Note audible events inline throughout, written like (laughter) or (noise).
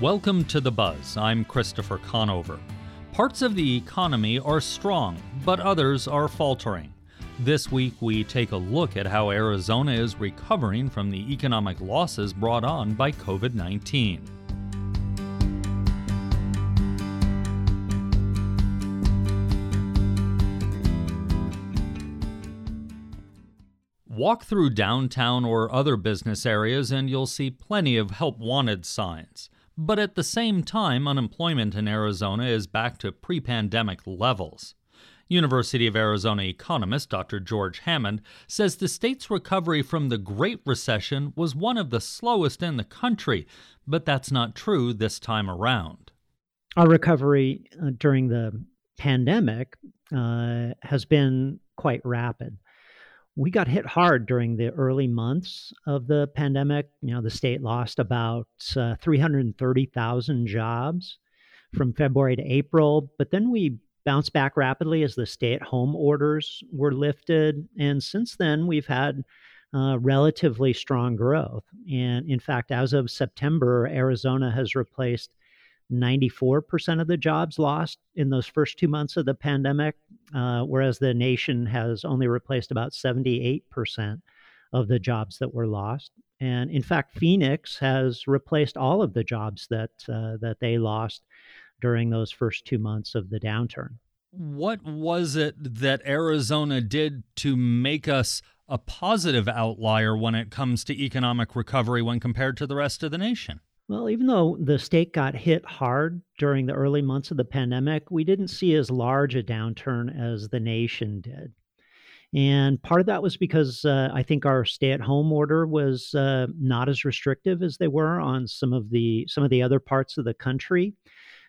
Welcome to The Buzz. I'm Christopher Conover. Parts of the economy are strong, but others are faltering. This week, we take a look at how Arizona is recovering from the economic losses brought on by COVID 19. Walk through downtown or other business areas and you'll see plenty of help wanted signs. But at the same time, unemployment in Arizona is back to pre pandemic levels. University of Arizona economist Dr. George Hammond says the state's recovery from the Great Recession was one of the slowest in the country, but that's not true this time around. Our recovery uh, during the pandemic uh, has been quite rapid we got hit hard during the early months of the pandemic. You know, the state lost about uh, 330,000 jobs from February to April, but then we bounced back rapidly as the stay at home orders were lifted. And since then, we've had uh, relatively strong growth. And in fact, as of September, Arizona has replaced 94% of the jobs lost in those first two months of the pandemic, uh, whereas the nation has only replaced about 78% of the jobs that were lost. And in fact, Phoenix has replaced all of the jobs that uh, that they lost during those first two months of the downturn. What was it that Arizona did to make us a positive outlier when it comes to economic recovery when compared to the rest of the nation? Well, even though the state got hit hard during the early months of the pandemic, we didn't see as large a downturn as the nation did. And part of that was because uh, I think our stay-at-home order was uh, not as restrictive as they were on some of the some of the other parts of the country.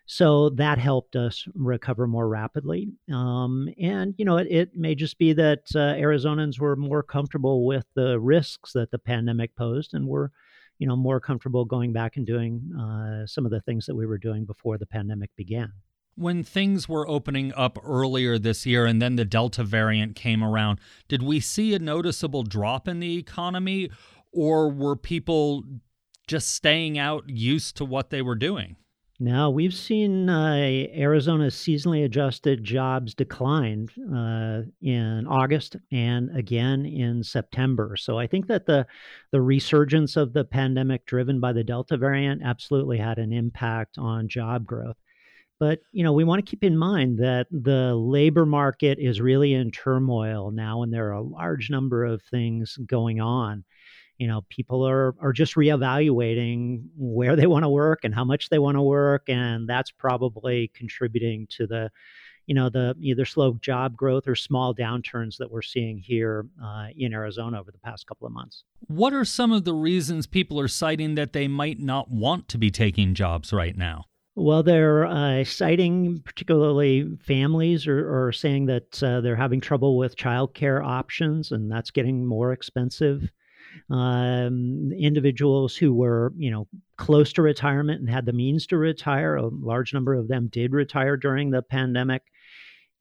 So that helped us recover more rapidly. Um, and you know, it, it, may just be that uh, Arizonans were more comfortable with the risks that the pandemic posed, and were you know more comfortable going back and doing uh, some of the things that we were doing before the pandemic began. When things were opening up earlier this year and then the delta variant came around did we see a noticeable drop in the economy or were people just staying out used to what they were doing now, we've seen uh, Arizona's seasonally adjusted jobs decline uh, in August and again in September. So I think that the the resurgence of the pandemic driven by the Delta variant absolutely had an impact on job growth. But you know, we want to keep in mind that the labor market is really in turmoil now, and there are a large number of things going on you know people are are just reevaluating where they want to work and how much they want to work and that's probably contributing to the you know the either slow job growth or small downturns that we're seeing here uh, in Arizona over the past couple of months. What are some of the reasons people are citing that they might not want to be taking jobs right now? Well, they're uh, citing particularly families or, are saying that uh, they're having trouble with childcare options, and that's getting more expensive um, individuals who were, you know, close to retirement and had the means to retire. A large number of them did retire during the pandemic.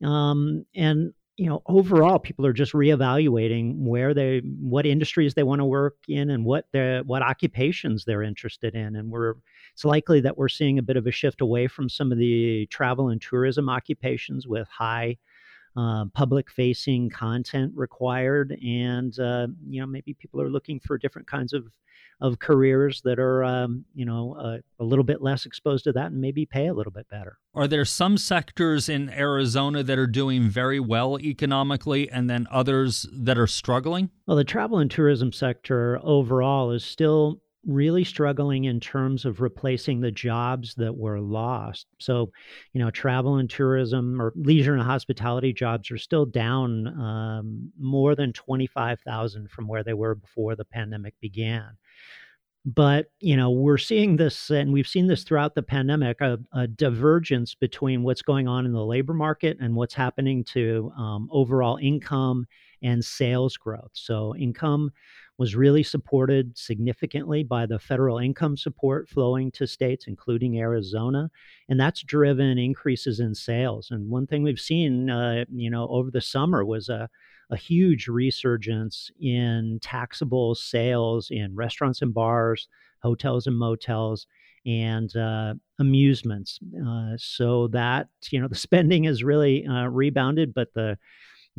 Um, and you know, overall, people are just reevaluating where they, what industries they want to work in, and what their, what occupations they're interested in. And we're, it's likely that we're seeing a bit of a shift away from some of the travel and tourism occupations with high uh, public facing content required and uh, you know maybe people are looking for different kinds of of careers that are um, you know uh, a little bit less exposed to that and maybe pay a little bit better. Are there some sectors in arizona that are doing very well economically and then others that are struggling? Well the travel and tourism sector overall is still really struggling in terms of replacing the jobs that were lost. So, you know, travel and tourism or leisure and hospitality jobs are still down um, more than 25,000 from where they were before the pandemic began. But, you know, we're seeing this, and we've seen this throughout the pandemic a, a divergence between what's going on in the labor market and what's happening to um, overall income and sales growth. So, income was really supported significantly by the federal income support flowing to states, including Arizona, and that's driven increases in sales. And one thing we've seen, uh, you know, over the summer was a a huge resurgence in taxable sales in restaurants and bars, hotels and motels, and uh, amusements. Uh, so that you know (laughs) the spending has really uh, rebounded, but the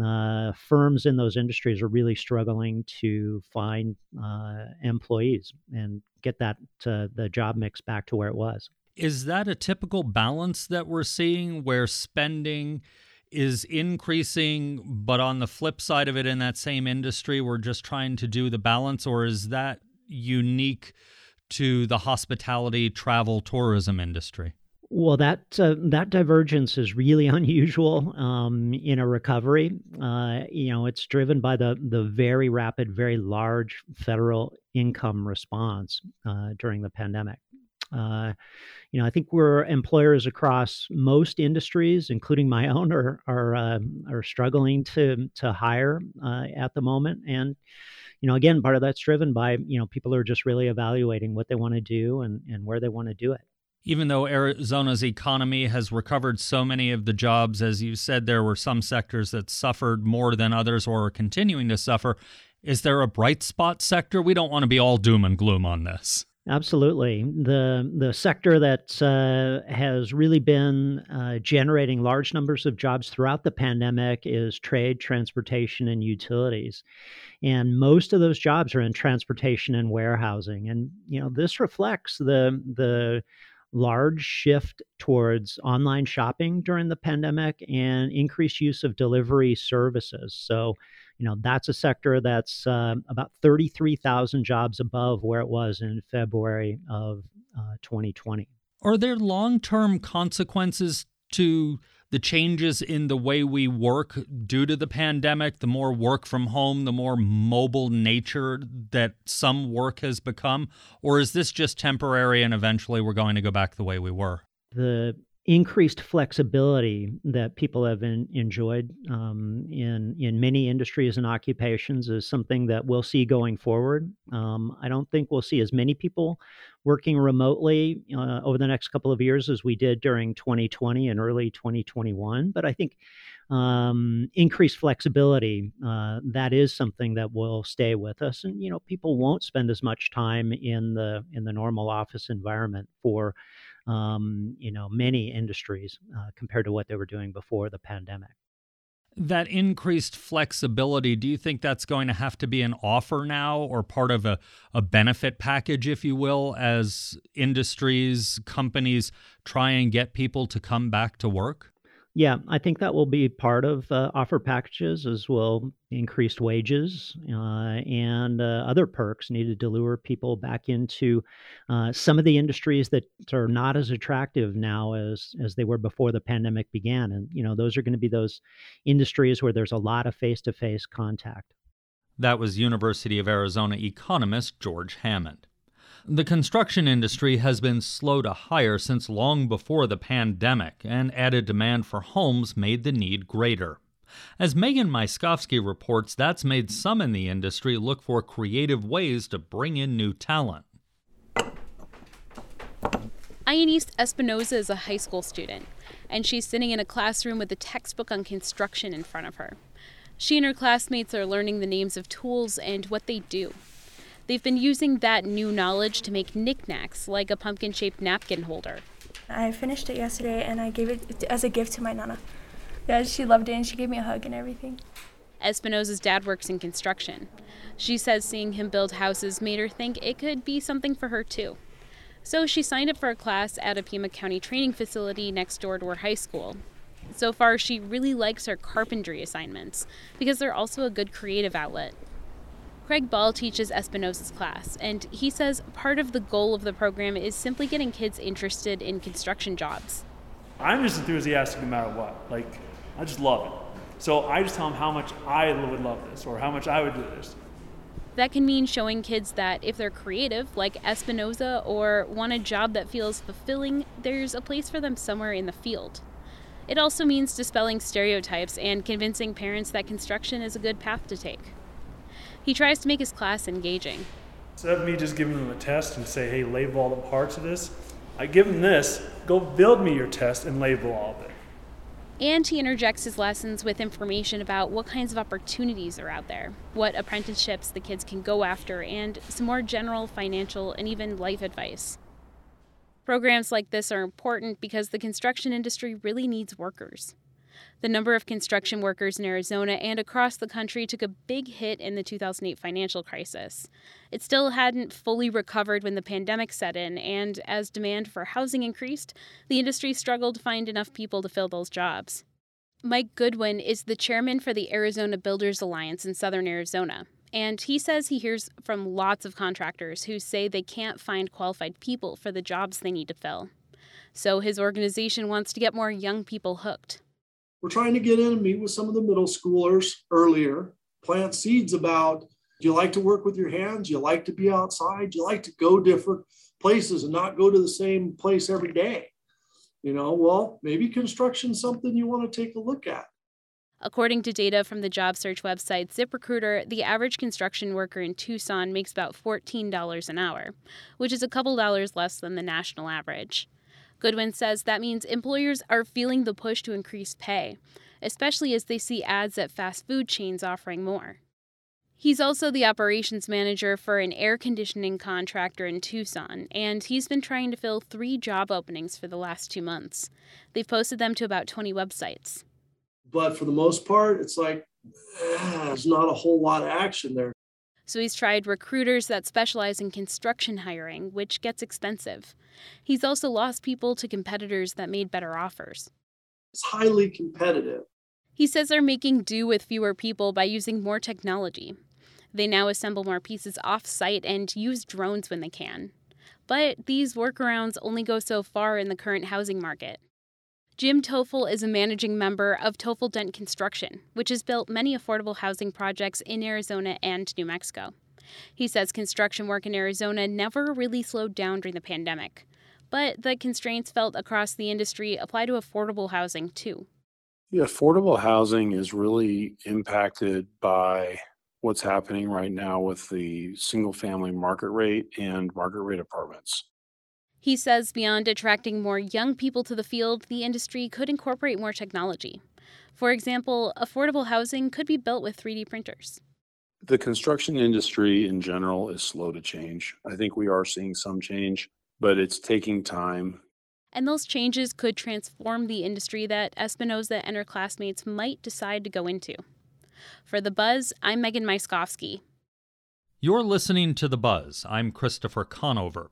uh, firms in those industries are really struggling to find uh, employees and get that the job mix back to where it was. Is that a typical balance that we're seeing where spending is increasing, but on the flip side of it, in that same industry, we're just trying to do the balance, or is that unique to the hospitality, travel, tourism industry? Well, that uh, that divergence is really (laughs) unusual um, in a recovery. Uh, you know, it's driven by the the very rapid, very large federal income response uh, during the pandemic. Uh, you know, I think we're employers across most industries, including my (laughs) own, are are uh, are struggling to to hire uh, at the moment, and you know, again, part of that's driven by you know people are just really evaluating what they want to do and and where they want to do it even though Arizona's economy has recovered so many of the jobs, as you said, there were some sectors that suffered more than others or are continuing to suffer. Is there a bright spot sector? We don't want to be all doom and gloom on this. Absolutely. The the sector that uh, has really been uh, generating large numbers of jobs throughout the pandemic is trade, transportation, and utilities. And most of those jobs are in transportation and warehousing. And you know this reflects the the large shift towards online shopping during the pandemic and increased use of delivery services. So, you know, that's a sector that's uh, about 33,000 jobs above where it was in February of uh, 2020. Are there long term consequences to the changes in the way we work due to the pandemic, the more work from home, the more mobile nature that some work has become? Or is this just temporary and eventually we're going to go back the way we were? The increased flexibility that people have in, enjoyed um, in in many industries and occupations is something that we'll see going forward. Um, I don't think we'll see as many people working remotely uh, over the next couple of years as we did during 2020 and early 2021, but I think um, increased flexibility uh, that is something that will stay with us, and you know people won't spend as much time in the in the normal office environment for um, you know, many industries uh, compared to what they were doing before the pandemic. That increased flexibility, do you think that's going to have to be an offer now or part of a, a benefit package, if you will, as industries, companies try and get people to come back to work? Yeah, I think that will be part of uh, offer packages as well. Increased wages uh, and uh, other perks needed to lure people back into uh, some of the industries that are not as attractive now as as they were before the pandemic began. And you know, those are going to be those industries where there's a lot of face-to-face contact. That was University of Arizona economist George Hammond. The construction industry has been slow to hire since long before the pandemic, and added demand for homes made the need greater. As Megan Myskowski reports, that's made some in the industry look for creative ways to bring in new talent. Ionese Espinoza is a high school student, and she's sitting in a classroom with a textbook on construction in front of her. She and her classmates are learning the names of tools and what they do. They've been using that new knowledge to make knickknacks, like a pumpkin shaped napkin holder. I finished it yesterday and I gave it as a gift to my nana. Yeah, she loved it and she gave me a hug and everything. Espinoza's dad works in construction. She says seeing him build houses made her think it could be something for her too. So she signed up for a class at a Pima County training facility next door to her high school. So far, she really likes her carpentry assignments because they're also a good creative outlet. Craig Ball teaches Espinoza's class, and he says part of the goal of the program is simply getting kids interested in construction jobs. I'm just enthusiastic no matter what. Like, I just love it. So I just tell them how much I would love this or how much I would do this. That can mean showing kids that if they're creative, like Espinoza, or want a job that feels fulfilling, there's a place for them somewhere in the field. It also means dispelling stereotypes and convincing parents that construction is a good path to take. He tries to make his class engaging. Instead of me just giving them a test and say, hey, label all the parts of this, I give them this, go build me your test and label all of it. And he interjects his lessons with information about what kinds of opportunities are out there, what apprenticeships the kids can go after, and some more general financial and even life advice. Programs like this are important because the construction industry really needs workers. The number of construction workers in Arizona and across the country took a big hit in the 2008 financial crisis. It still hadn't fully recovered when the pandemic set in, and as demand for housing increased, the industry struggled to find enough people to fill those jobs. Mike Goodwin is the chairman for the Arizona Builders Alliance in southern Arizona, and he says he hears from lots of contractors who say they can't find qualified people for the jobs they need to fill. So his organization wants to get more young people hooked. We're trying to get in and meet with some of the middle schoolers earlier, plant seeds about do you like to work with your hands? Do you like to be outside? Do you like to go different places and not go to the same place every day? You know, well, maybe construction's something you want to take a look at. According to data from the job search website ZipRecruiter, the average construction worker in Tucson makes about $14 an hour, which is a couple dollars less than the national average. Goodwin says that means employers are feeling the push to increase pay, especially as they see ads at fast food chains offering more. He's also the operations manager for an air conditioning contractor in Tucson, and he's been trying to fill three job openings for the last two months. They've posted them to about 20 websites. But for the most part, it's like eh, there's not a whole lot of action there. So he's tried recruiters that specialize in construction hiring, which gets expensive. He's also lost people to competitors that made better offers. It's highly competitive. He says they're making do with fewer people by using more technology. They now assemble more pieces off site and use drones when they can. But these workarounds only go so far in the current housing market. Jim Tofel is a managing member of Tofel Dent Construction, which has built many affordable housing projects in Arizona and New Mexico. He says construction work in Arizona never really slowed down during the pandemic, but the constraints felt across the industry apply to affordable housing too. Yeah, affordable housing is really impacted by what's happening right now with the single family market rate and market rate apartments. He says beyond attracting more young people to the field, the industry could incorporate more technology. For example, affordable housing could be built with 3D printers. The construction industry in general is slow to change. I think we are seeing some change, but it's taking time. And those changes could transform the industry that Espinoza and her classmates might decide to go into. For The Buzz, I'm Megan Myskowski. You're listening to The Buzz. I'm Christopher Conover.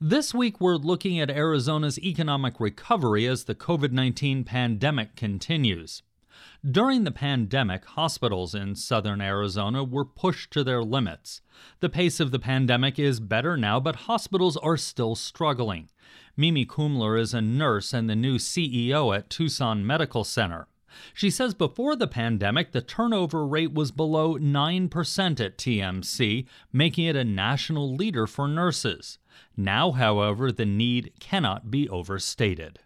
This week, we're looking at Arizona's economic recovery as the COVID 19 pandemic continues. During the pandemic, hospitals in southern Arizona were pushed to their limits. The pace of the pandemic is better now, but hospitals are still struggling. Mimi Coomler is a nurse and the new CEO at Tucson Medical Center. She says before the pandemic, the turnover rate was below 9% at TMC, making it a national leader for nurses. Now, however, the need cannot be overstated.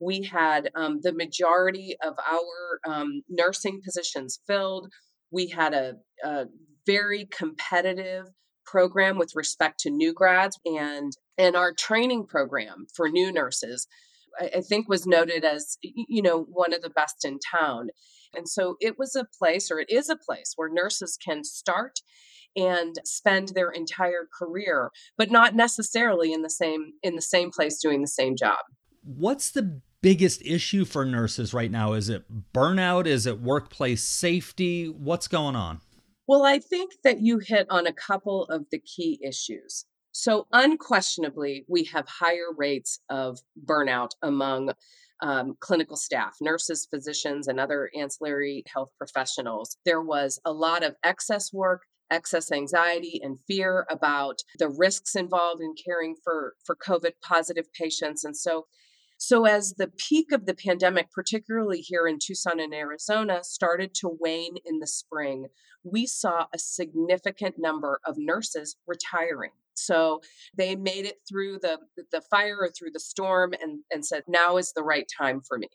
We had um, the majority of our um, nursing positions filled. We had a, a very competitive program with respect to new grads and and our training program for new nurses I, think was noted as you know one of the best in town and so it was a place or it is a place where nurses can start and spend their entire career but not necessarily in the same in the same place doing the same job. What's the biggest issue for nurses right now? Is it burnout? Is it workplace safety? What's going on? Well i think that you hit on a couple of the key issues. So, unquestionably, we have higher rates of burnout among um, clinical staff, nurses, physicians, and other ancillary health professionals. There was a lot of excess work, excess anxiety, and fear about the risks involved in caring for, for COVID positive patients. And so, so, as the peak of the pandemic, particularly here in Tucson and Arizona, started to wane in the spring, we saw a significant number of nurses retiring. So they made it through the the fire or through the storm and, and said, now is the right time for me.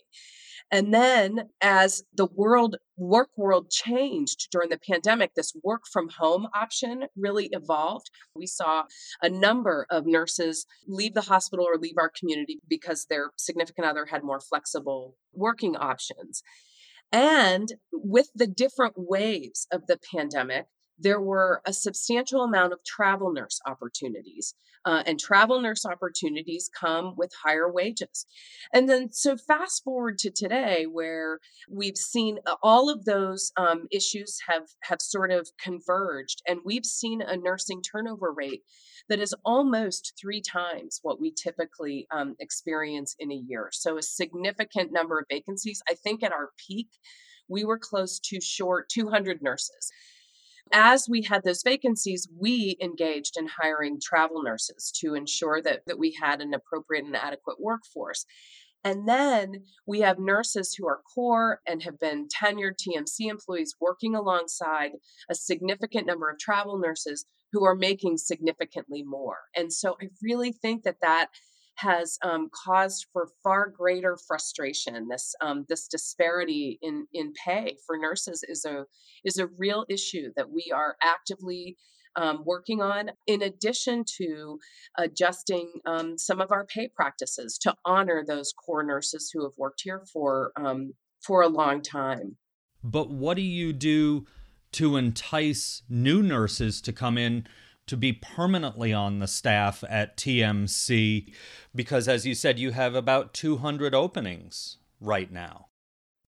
And then as the world work world changed during the pandemic, this work from home option really evolved. We saw a number of nurses leave the hospital or leave our community because their significant other had more flexible working options. And with the different waves of the pandemic, there were a substantial amount of travel nurse opportunities. Uh, and travel nurse opportunities come with higher wages. And then, so fast forward to today, where we've seen uh, all of those um, issues have have sort of converged, and we've seen a nursing turnover rate that is almost three times what we typically um, experience in a year. So, a significant number of vacancies. I think at our peak, we were close to short 200 nurses. As we had those vacancies, we engaged in hiring travel nurses to ensure that, that we had an appropriate and adequate workforce. And then we have nurses who are core and have been tenured TMC employees working alongside a significant number of travel nurses who are making significantly more. And so I really think that that has um, caused for far greater frustration. This um, this disparity in in pay for nurses is a is a real issue that we are actively um, working on. In addition to adjusting um, some of our pay practices to honor those core nurses who have worked here for um, for a long time. But what do you do to entice new nurses to come in? To be permanently on the staff at TMC because, as you said, you have about 200 openings right now.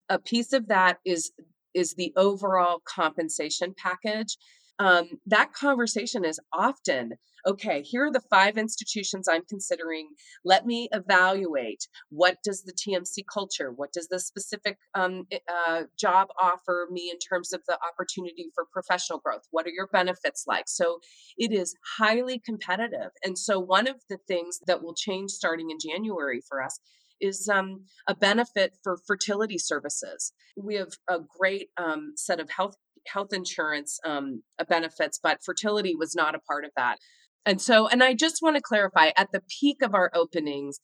A piece of that is is the overall compensation package. Um, that conversation is often okay, here are the five institutions I'm considering. Let me evaluate what does the TMC culture, what does the specific um, uh, job offer me in terms of the opportunity for professional growth? What are your benefits like? So it is highly competitive. And so one of the things that will change starting in January for us is um, a benefit for fertility services. We have a great um, set of health health insurance um, benefits, but fertility was not a part of that. And so, and I just want to clarify at the peak of our openings,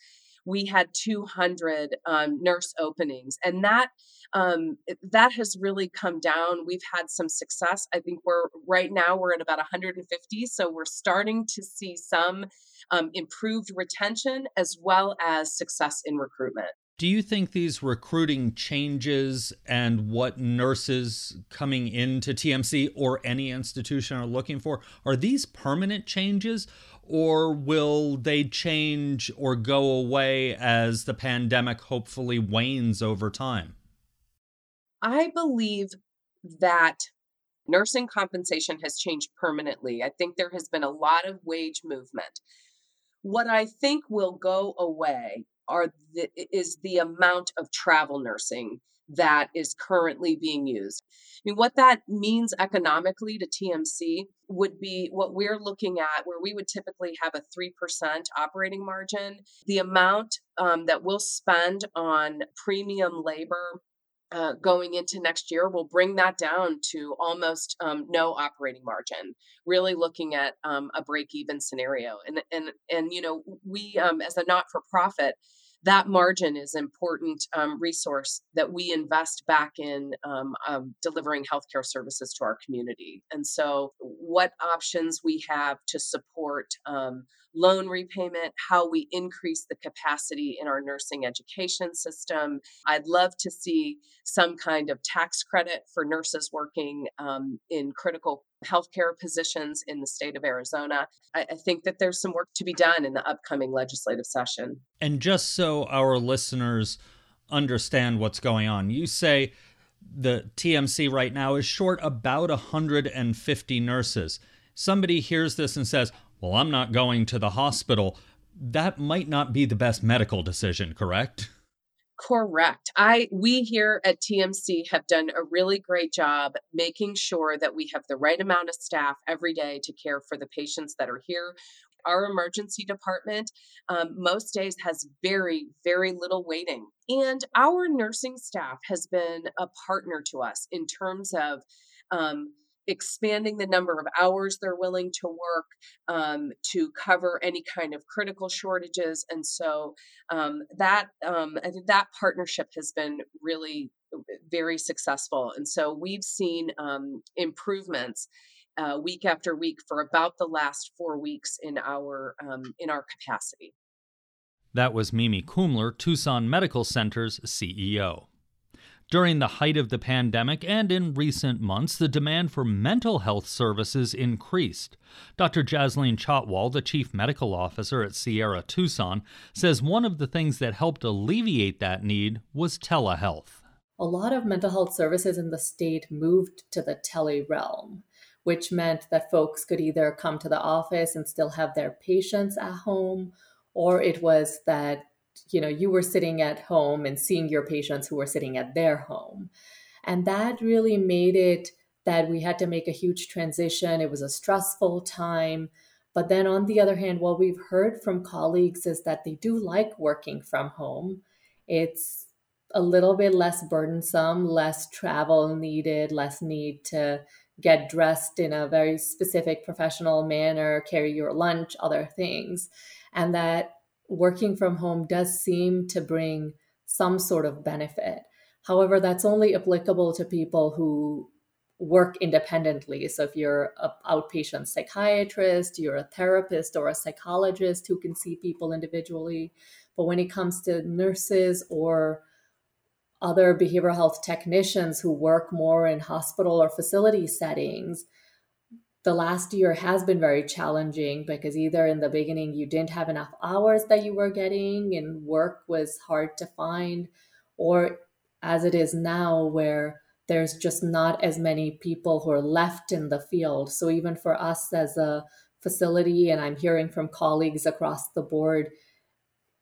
we had 200 um, nurse openings, and that um, that has really come down. We've had some success. I think we're right now we're at about 150, so we're starting to see some um, improved retention as well as success in recruitment. Do you think these recruiting changes and what nurses coming into TMC or any institution are looking for are these permanent changes or will they change or go away as the pandemic hopefully wanes over time? I believe that nursing compensation has changed permanently. I think there has been a lot of wage movement. What I think will go away are the, is the amount of travel nursing that is currently being used. I mean, what that means economically to TMC would be what we're looking at, where we would typically have a 3% operating margin. The amount um, that we'll spend on premium labor uh, going into next year will bring that down to almost um, no operating margin really looking at um, a break even scenario and and and you know we um, as a not for profit that margin is important um, resource that we invest back in um, um, delivering healthcare services to our community. And so, what options we have to support um, loan repayment, how we increase the capacity in our nursing education system. I'd love to see some kind of tax credit for nurses working um, in critical healthcare positions in the state of Arizona. I, I, think that there's some work to be done in the upcoming legislative session. And just so our listeners understand what's going on, you say the TMC right now is short about 150 nurses. Somebody hears this and says, Well, I'm not going to the hospital. That might not be the best medical decision, correct? Correct. I we here at TMC have done a really great job making sure that we have the right amount of staff every day to care for the patients that are here. Our emergency department um, most days has very, very little waiting. And our nursing staff has been a partner to us in terms of um, expanding the number of hours they're willing to work um, to cover any kind of critical shortages. And so um, that um, that partnership has been really uh, very successful. And so we've seen um, improvements. Uh, week after week for about the last four weeks in our um, in our capacity. That was Mimi Coomler, Tucson Medical Center's CEO. During the height of the pandemic and in recent months, the demand for mental health services increased. Dr. Jasleen Chhatwal, the chief medical officer at Sierra Tucson, says one of the things that helped alleviate that need was telehealth. A lot of mental health services in the state moved to the tele realm, which meant that folks could either come to the office and still have their patients at home, or it was that you know you were sitting at home and seeing your patients who were sitting at their home. And that really made it that we had to make a huge transition. It was a stressful time. But then on the other hand what we've heard from colleagues is that they do like working from home. It's a little bit less burdensome less travel needed less need to get dressed in a very specific professional manner carry your lunch other things. And that working from home does seem to bring some sort of benefit. However, that's only applicable to people who work independently. So if you're an outpatient psychiatrist, you're a therapist or a psychologist who can see people individually. But when it comes to nurses or other behavioral health technicians who work more in hospital or facility settings, the last year has been very challenging because either in the beginning you didn't have enough hours that you were getting and work was hard to find, or as it is now, where there's just not as many people who are left in the field. So, even for us as a facility, and I'm hearing from colleagues across the board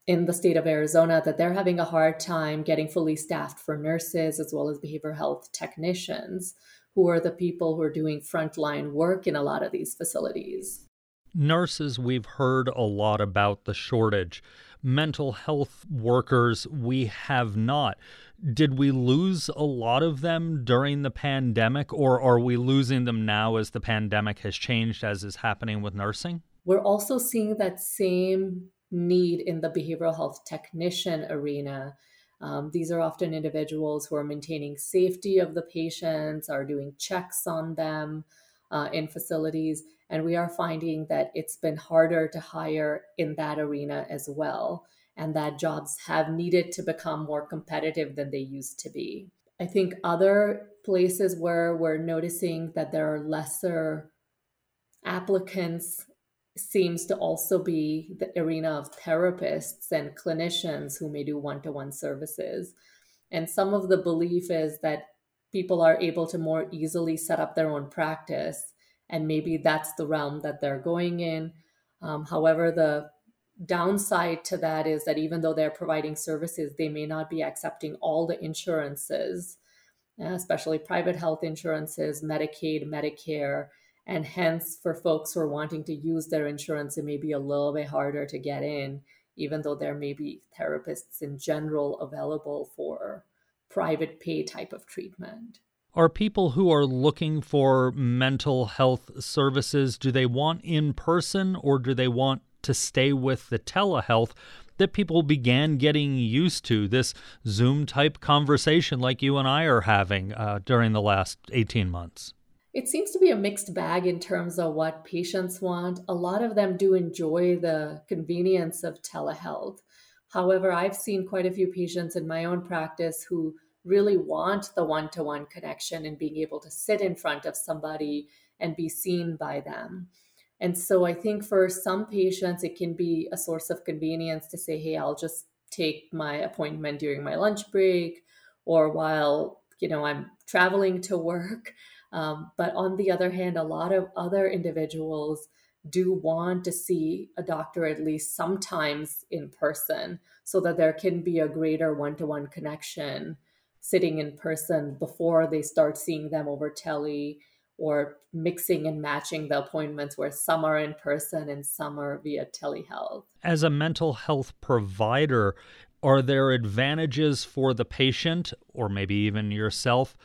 in the state of Arizona that they're having a hard time getting fully staffed for nurses as well as behavioral health technicians who are the people who are doing frontline work in a lot of these facilities. Nurses, we've heard a lot about the shortage. Mental health workers, we have not. Did we lose a lot of them during the pandemic, or are we losing them now as the pandemic has changed, as is happening with nursing? We're also seeing that same need in the behavioral health technician arena um, these are often individuals who are maintaining safety of the patients, are doing checks on them uh, in facilities. And we are finding that it's been harder to hire in that arena as well, and that jobs have needed to become more competitive than they used to be. I think other places where we're noticing that there are lesser applicants seems to also be the arena of therapists and clinicians who may do one to one services. And some of the belief is that people are able to more easily set up their own practice, and maybe that's the realm that they're going in. Um, however, the downside to that is that even though they're providing services, they may not be accepting all the insurances, especially private health insurances, Medicaid, Medicare and hence, for folks who are wanting to use their insurance, it may be a little bit harder to get in, even though there may be therapists in general available for private pay type of treatment. Are people who are looking for mental health services, do they want in person or do they want to stay with the telehealth that people began getting used to this Zoom type conversation like you and I are having uh, during the last 18 months? It seems to be a mixed bag in terms of what patients want. A lot of them do enjoy the convenience of telehealth. However, I've seen quite a few patients in my own practice who really want the one to one connection and being able to sit in front of somebody and be seen by them. And so I think for some patients, it can be a source of convenience to say, hey, I'll just take my appointment during my lunch break or while you know i'm traveling to work um, but on the other hand, a lot of other individuals do want to see a doctor at least sometimes in person so that there can be a greater one to one connection sitting in person before they start seeing them over tele or mixing and matching the appointments where some are in person and some are via telehealth. As a mental health provider, are there advantages for the patient or maybe even yourself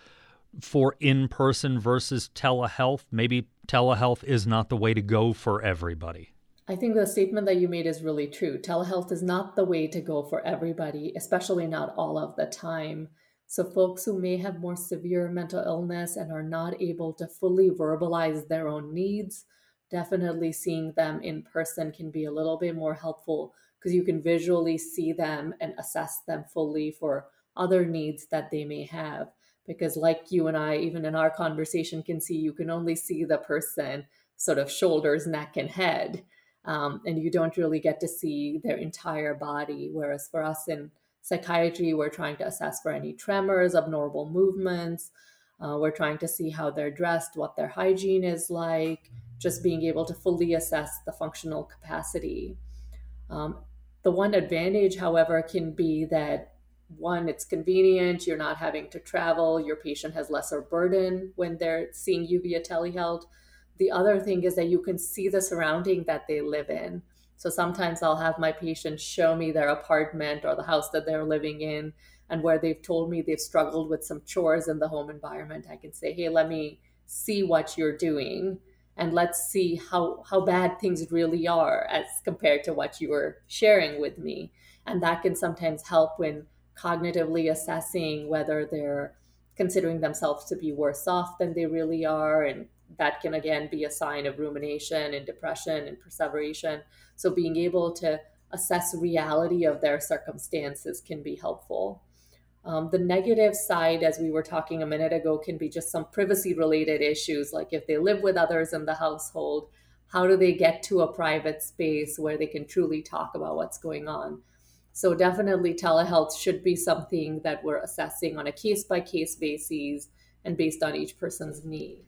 for in person versus telehealth? Maybe telehealth is not the way to go for everybody. I think the statement that you made is really true. Telehealth is not the way to go for everybody, especially not all of the time. So, folks who may have more severe mental illness and are not able to fully verbalize their own needs, definitely seeing them in person can be a little bit more helpful because you can visually see them and assess them fully for other needs that they may have. Because, like you and I, even in our conversation, can see you can only see the person sort of shoulders, neck, and head. Um, and you don't really get to see their entire body. Whereas for us in psychiatry, we're trying to assess for any tremors, abnormal movements. Uh, we're trying to see how they're dressed, what their hygiene is like, just being able to fully assess the functional capacity. Um, the one advantage, however, can be that one, it's convenient, you're not having to travel, your patient has lesser burden when they're seeing you via telehealth. The other thing is that you can see the surrounding that they live in. So sometimes I'll have my patients show me their apartment or the house that they're living in, and where they've told me they've struggled with some chores in the home environment. I can say, hey, let me see what you're doing and let's see how how bad things really are as compared to what you were sharing with me and that can sometimes help when cognitively assessing whether they're considering themselves to be worse off than they really are and that can again be a sign of rumination and depression and perseveration so being able to assess reality of their circumstances can be helpful um, the negative side, as we were talking a minute ago, can be just some privacy related issues, like if they live with others in the household, how do they get to a private space where they can truly talk about what's going on? So, definitely, telehealth should be something that we're assessing on a case by case basis and based on each person's need.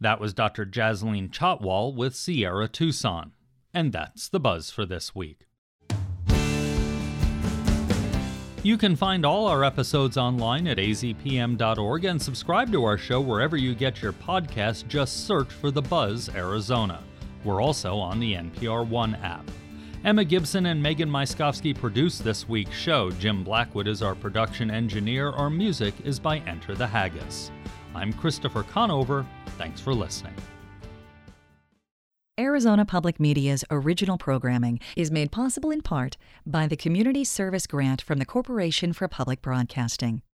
That was Dr. Jasleen Chhatwal with Sierra Tucson. And that's the buzz for this week. You can find all our episodes online at azpm.org and subscribe to our show wherever you get your podcasts. Just search for The Buzz Arizona. We're also on the NPR One app. Emma Gibson and Megan Myskowski produced this week's show. Jim Blackwood is our production engineer. Our music is by Enter the Haggis. I'm Christopher Conover. Thanks for listening. Arizona Public Media's original programming is made possible in part by the Community Service Grant from the Corporation for Public Broadcasting.